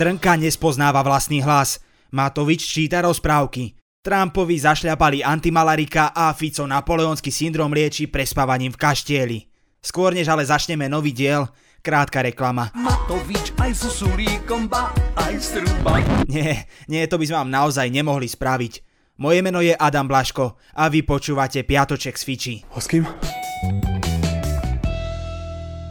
Trnka nespoznáva vlastný hlas. Matovič číta rozprávky. Trumpovi zašľapali antimalarika a Fico napoleonský syndrom lieči prespávaním v kaštieli. Skôr než ale začneme nový diel, krátka reklama. Matovič aj so sulíkom, ba aj struba. Nie, nie, to by sme vám naozaj nemohli spraviť. Moje meno je Adam Blaško a vy počúvate Piatoček z Fiči. S kým?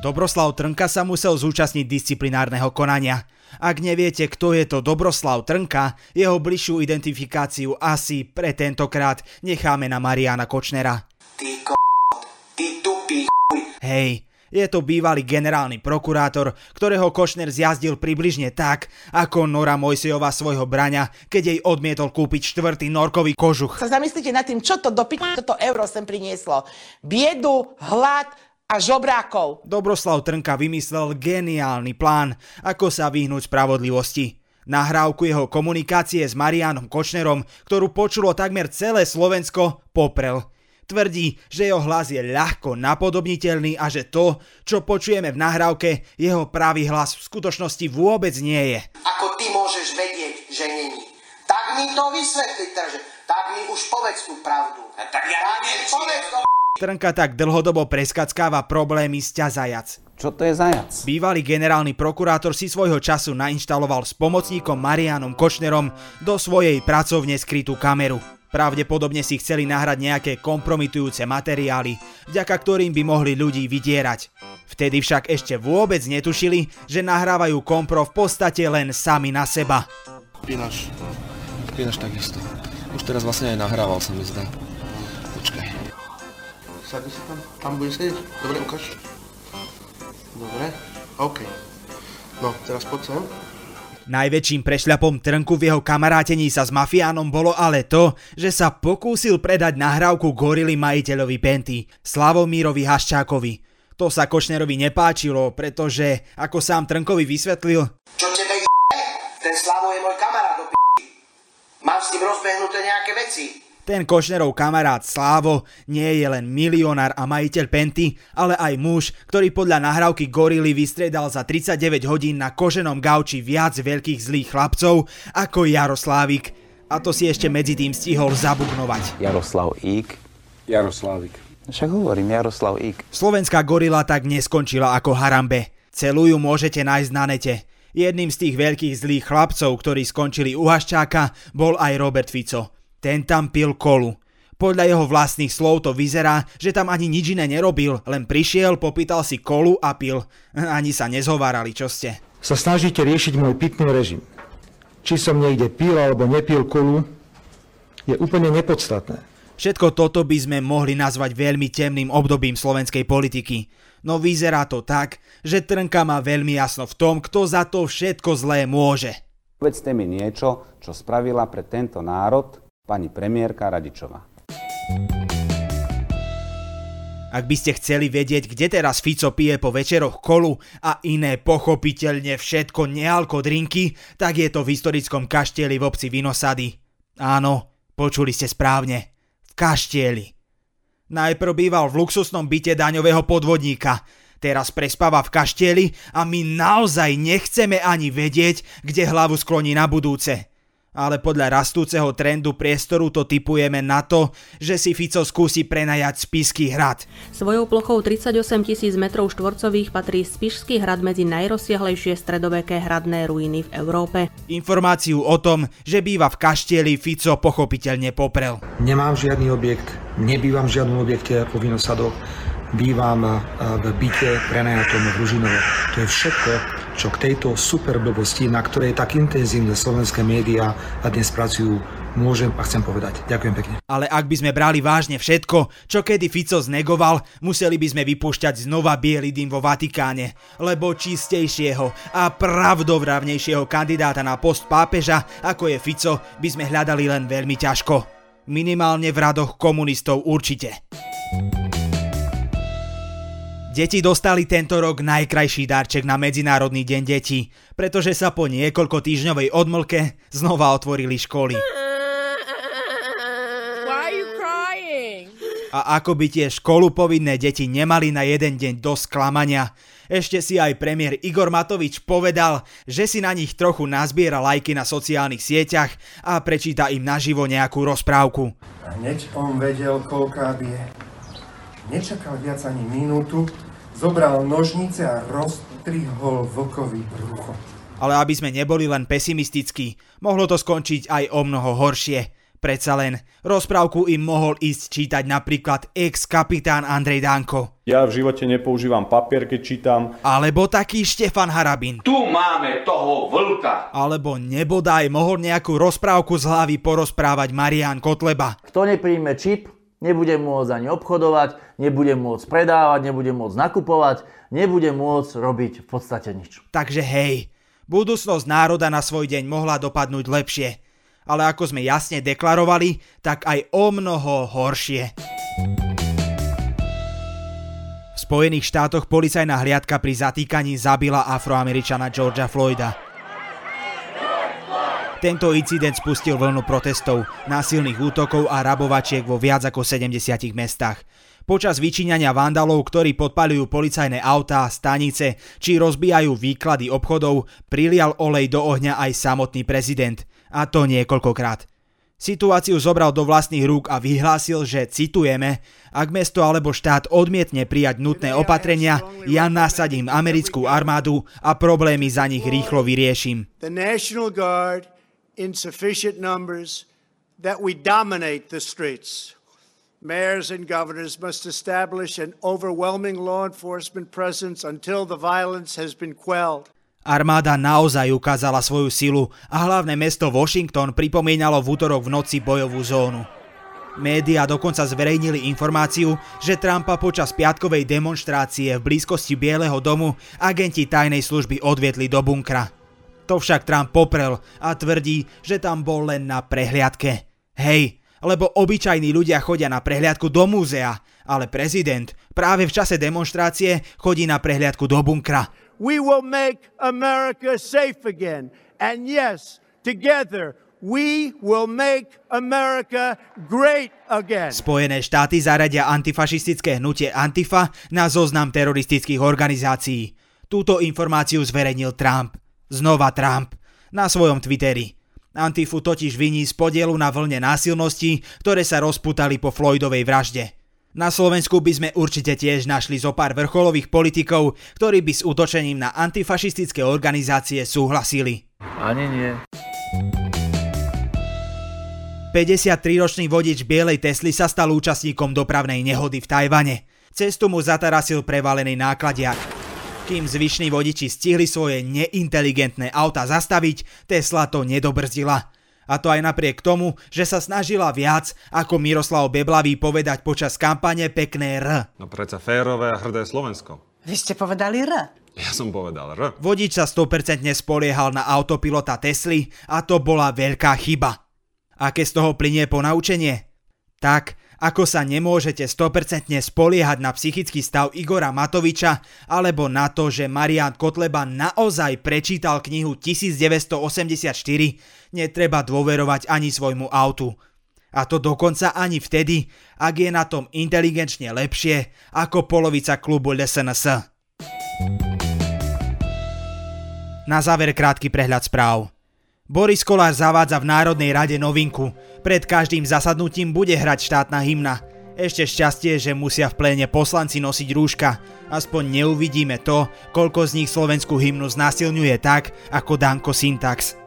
Dobroslav Trnka sa musel zúčastniť disciplinárneho konania. Ak neviete, kto je to Dobroslav Trnka, jeho bližšiu identifikáciu asi pre tentokrát necháme na Mariana Kočnera. Ty ko... Ty tupý Hej, je to bývalý generálny prokurátor, ktorého Košner zjazdil približne tak, ako Nora Mojsejova svojho braňa, keď jej odmietol kúpiť štvrtý norkový kožuch. sa zamyslíte nad tým, čo to do toto euro sem prinieslo. Biedu, hlad a žobrákov. Dobroslav Trnka vymyslel geniálny plán, ako sa vyhnúť spravodlivosti. Nahrávku jeho komunikácie s Marianom Kočnerom, ktorú počulo takmer celé Slovensko, poprel. Tvrdí, že jeho hlas je ľahko napodobniteľný a že to, čo počujeme v nahrávke, jeho pravý hlas v skutočnosti vôbec nie je. Ako ty môžeš vedieť, že není? Tak mi to vysvetli, takže tak mi už povedz tú pravdu. Tak ja tak mi povedz to, Trnka tak dlhodobo preskackáva problémy z zajac. Čo to je zajac? Bývalý generálny prokurátor si svojho času nainštaloval s pomocníkom Marianom Kočnerom do svojej pracovne skrytú kameru. Pravdepodobne si chceli nahrať nejaké kompromitujúce materiály, vďaka ktorým by mohli ľudí vydierať. Vtedy však ešte vôbec netušili, že nahrávajú kompro v podstate len sami na seba. Pínaš. Pínaš takisto. Už teraz vlastne aj nahrával sa mi zdá. Sadni si tam. Tam bude sedieť? Dobre, ukáž. Dobre. OK. No, teraz poď sem. Najväčším prešľapom Trnku v jeho kamarátení sa s mafiánom bolo ale to, že sa pokúsil predať nahrávku gorily majiteľovi Penty, Slavomírovi Haščákovi. To sa Košnerovi nepáčilo, pretože, ako sám Trnkovi vysvetlil, čo tebe je Ten Slavo je môj kamarát do p***. Mám s ním rozbehnuté nejaké veci. Ten Košnerov kamarát Slávo nie je len milionár a majiteľ Penty, ale aj muž, ktorý podľa nahrávky Gorily vystriedal za 39 hodín na koženom gauči viac veľkých zlých chlapcov ako Jaroslávik. A to si ešte medzi tým stihol zabugnovať. Jaroslav Ík. Jaroslávik. Však hovorím, Jaroslav Ík. Slovenská gorila tak neskončila ako Harambe. Celú ju môžete nájsť na nete. Jedným z tých veľkých zlých chlapcov, ktorí skončili u Haščáka, bol aj Robert Fico. Ten tam pil kolu. Podľa jeho vlastných slov to vyzerá, že tam ani nič iné nerobil, len prišiel, popýtal si kolu a pil. Ani sa nezhovárali, čo ste. sa snažíte riešiť môj pitný režim. Či som niekde pil alebo nepil kolu, je úplne nepodstatné. Všetko toto by sme mohli nazvať veľmi temným obdobím slovenskej politiky. No vyzerá to tak, že Trnka má veľmi jasno v tom, kto za to všetko zlé môže. Povedzte mi niečo, čo spravila pre tento národ pani premiérka Radičová. Ak by ste chceli vedieť, kde teraz Fico pije po večeroch kolu a iné pochopiteľne všetko nealko drinky, tak je to v historickom kaštieli v obci Vinosady. Áno, počuli ste správne. V kaštieli. Najprv býval v luxusnom byte daňového podvodníka. Teraz prespáva v kaštieli a my naozaj nechceme ani vedieť, kde hlavu skloní na budúce ale podľa rastúceho trendu priestoru to typujeme na to, že si Fico skúsi prenajať Spisky hrad. Svojou plochou 38 tisíc metrov štvorcových patrí Spišský hrad medzi najrozsiahlejšie stredoveké hradné ruiny v Európe. Informáciu o tom, že býva v kaštieli Fico pochopiteľne poprel. Nemám žiadny objekt, nebývam v žiadnom objekte ako v Vinosadoch, bývam eh, v byte prenajatom v Ružinovo. To je všetko, čo k tejto super na ktorej tak intenzívne slovenské médiá a dnes pracujú, môžem a chcem povedať. Ďakujem pekne. Ale ak by sme brali vážne všetko, čo kedy Fico znegoval, museli by sme vypúšťať znova biely dym vo Vatikáne, lebo čistejšieho a pravdovravnejšieho kandidáta na post pápeža, ako je Fico, by sme hľadali len veľmi ťažko. Minimálne v radoch komunistov určite. Deti dostali tento rok najkrajší darček na Medzinárodný deň detí, pretože sa po niekoľko týždňovej odmlke znova otvorili školy. Why are you crying? A ako by tie školupovinné deti nemali na jeden deň dosť klamania. Ešte si aj premiér Igor Matovič povedal, že si na nich trochu nazbiera lajky na sociálnych sieťach a prečíta im naživo nejakú rozprávku. A hneď on vedel, koľká je. Nečakal viac ani minútu, zobral nožnice a roztrihol vlkovi brucho. Ale aby sme neboli len pesimistickí, mohlo to skončiť aj o mnoho horšie. Predsa len, rozprávku im mohol ísť čítať napríklad ex-kapitán Andrej Danko. Ja v živote nepoužívam papier, keď čítam. Alebo taký Štefan Harabin. Tu máme toho vlka. Alebo nebodaj mohol nejakú rozprávku z hlavy porozprávať Marian Kotleba. Kto nepríjme čip, nebude môcť ani obchodovať, nebude môcť predávať, nebude môcť nakupovať, nebude môcť robiť v podstate nič. Takže hej, budúcnosť národa na svoj deň mohla dopadnúť lepšie ale ako sme jasne deklarovali, tak aj o mnoho horšie. V Spojených štátoch policajná hliadka pri zatýkaní zabila afroameričana Georgia Floyda. Tento incident spustil vlnu protestov, násilných útokov a rabovačiek vo viac ako 70 mestách. Počas vyčíňania vandalov, ktorí podpalujú policajné autá, stanice či rozbijajú výklady obchodov, prilial olej do ohňa aj samotný prezident. A to niekoľkokrát. Situáciu zobral do vlastných rúk a vyhlásil, že citujeme, ak mesto alebo štát odmietne prijať nutné opatrenia, ja nasadím americkú armádu a problémy za nich rýchlo vyrieším. The National Guard in sufficient numbers that we dominate the streets. Mayors and governors must establish an overwhelming law enforcement presence until the violence has been quelled. Armáda naozaj ukázala svoju silu a hlavné mesto Washington pripomínalo v útorok v noci bojovú zónu. Média dokonca zverejnili informáciu, že Trumpa počas piatkovej demonstrácie v blízkosti Bieleho domu agenti tajnej služby odvietli do bunkra. To však Trump poprel a tvrdí, že tam bol len na prehliadke. Hej, lebo obyčajní ľudia chodia na prehliadku do múzea, ale prezident práve v čase demonstrácie chodí na prehliadku do bunkra. We will make America safe again. And yes, together We will make America great again. Spojené štáty zaradia antifašistické hnutie Antifa na zoznam teroristických organizácií. Túto informáciu zverejnil Trump. Znova Trump. Na svojom Twitteri. Antifu totiž viní z podielu na vlne násilností, ktoré sa rozputali po Floydovej vražde. Na Slovensku by sme určite tiež našli zo pár vrcholových politikov, ktorí by s útočením na antifašistické organizácie súhlasili. Ani nie. 53-ročný vodič bielej Tesly sa stal účastníkom dopravnej nehody v Tajvane. Cestu mu zatarasil prevalený nákladiak. Kým zvyšní vodiči stihli svoje neinteligentné auta zastaviť, Tesla to nedobrzdila. A to aj napriek tomu, že sa snažila viac, ako Miroslav Beblavý povedať počas kampane pekné R. No predsa férové a hrdé Slovensko. Vy ste povedali R. Ja som povedal R. Vodič sa 100% spoliehal na autopilota Tesly a to bola veľká chyba. Aké z toho plinie ponaučenie? Tak, ako sa nemôžete 100% spoliehať na psychický stav Igora Matoviča alebo na to, že Marian Kotleba naozaj prečítal knihu 1984, netreba dôverovať ani svojmu autu. A to dokonca ani vtedy, ak je na tom inteligenčne lepšie ako polovica klubu SNS. Na záver krátky prehľad správ. Boris Kolár zavádza v Národnej rade novinku. Pred každým zasadnutím bude hrať štátna hymna. Ešte šťastie, že musia v pléne poslanci nosiť rúška. Aspoň neuvidíme to, koľko z nich slovenskú hymnu znásilňuje tak, ako Danko Syntax.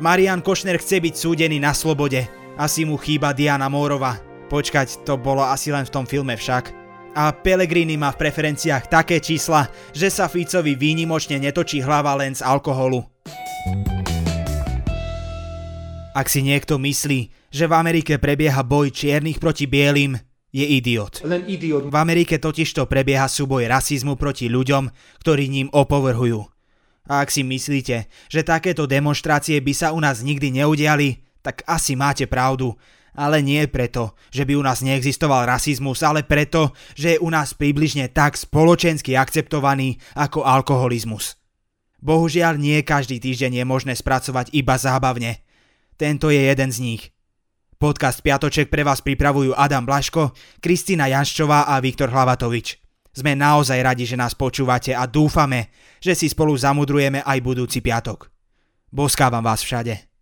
Marian Košner chce byť súdený na slobode. Asi mu chýba Diana Mórova. Počkať, to bolo asi len v tom filme však. A Pellegrini má v preferenciách také čísla, že sa Ficovi výnimočne netočí hlava len z alkoholu. Ak si niekto myslí, že v Amerike prebieha boj čiernych proti bielým, je idiot. Len idiot. V Amerike totižto prebieha súboj rasizmu proti ľuďom, ktorí ním opovrhujú. A ak si myslíte, že takéto demonstrácie by sa u nás nikdy neudiali, tak asi máte pravdu. Ale nie preto, že by u nás neexistoval rasizmus, ale preto, že je u nás približne tak spoločensky akceptovaný ako alkoholizmus. Bohužiaľ nie každý týždeň je možné spracovať iba zábavne. Tento je jeden z nich. Podcast Piatoček pre vás pripravujú Adam Blaško, Kristýna Janščová a Viktor Hlavatovič. Sme naozaj radi, že nás počúvate a dúfame, že si spolu zamudrujeme aj budúci piatok. Boskávam vás všade.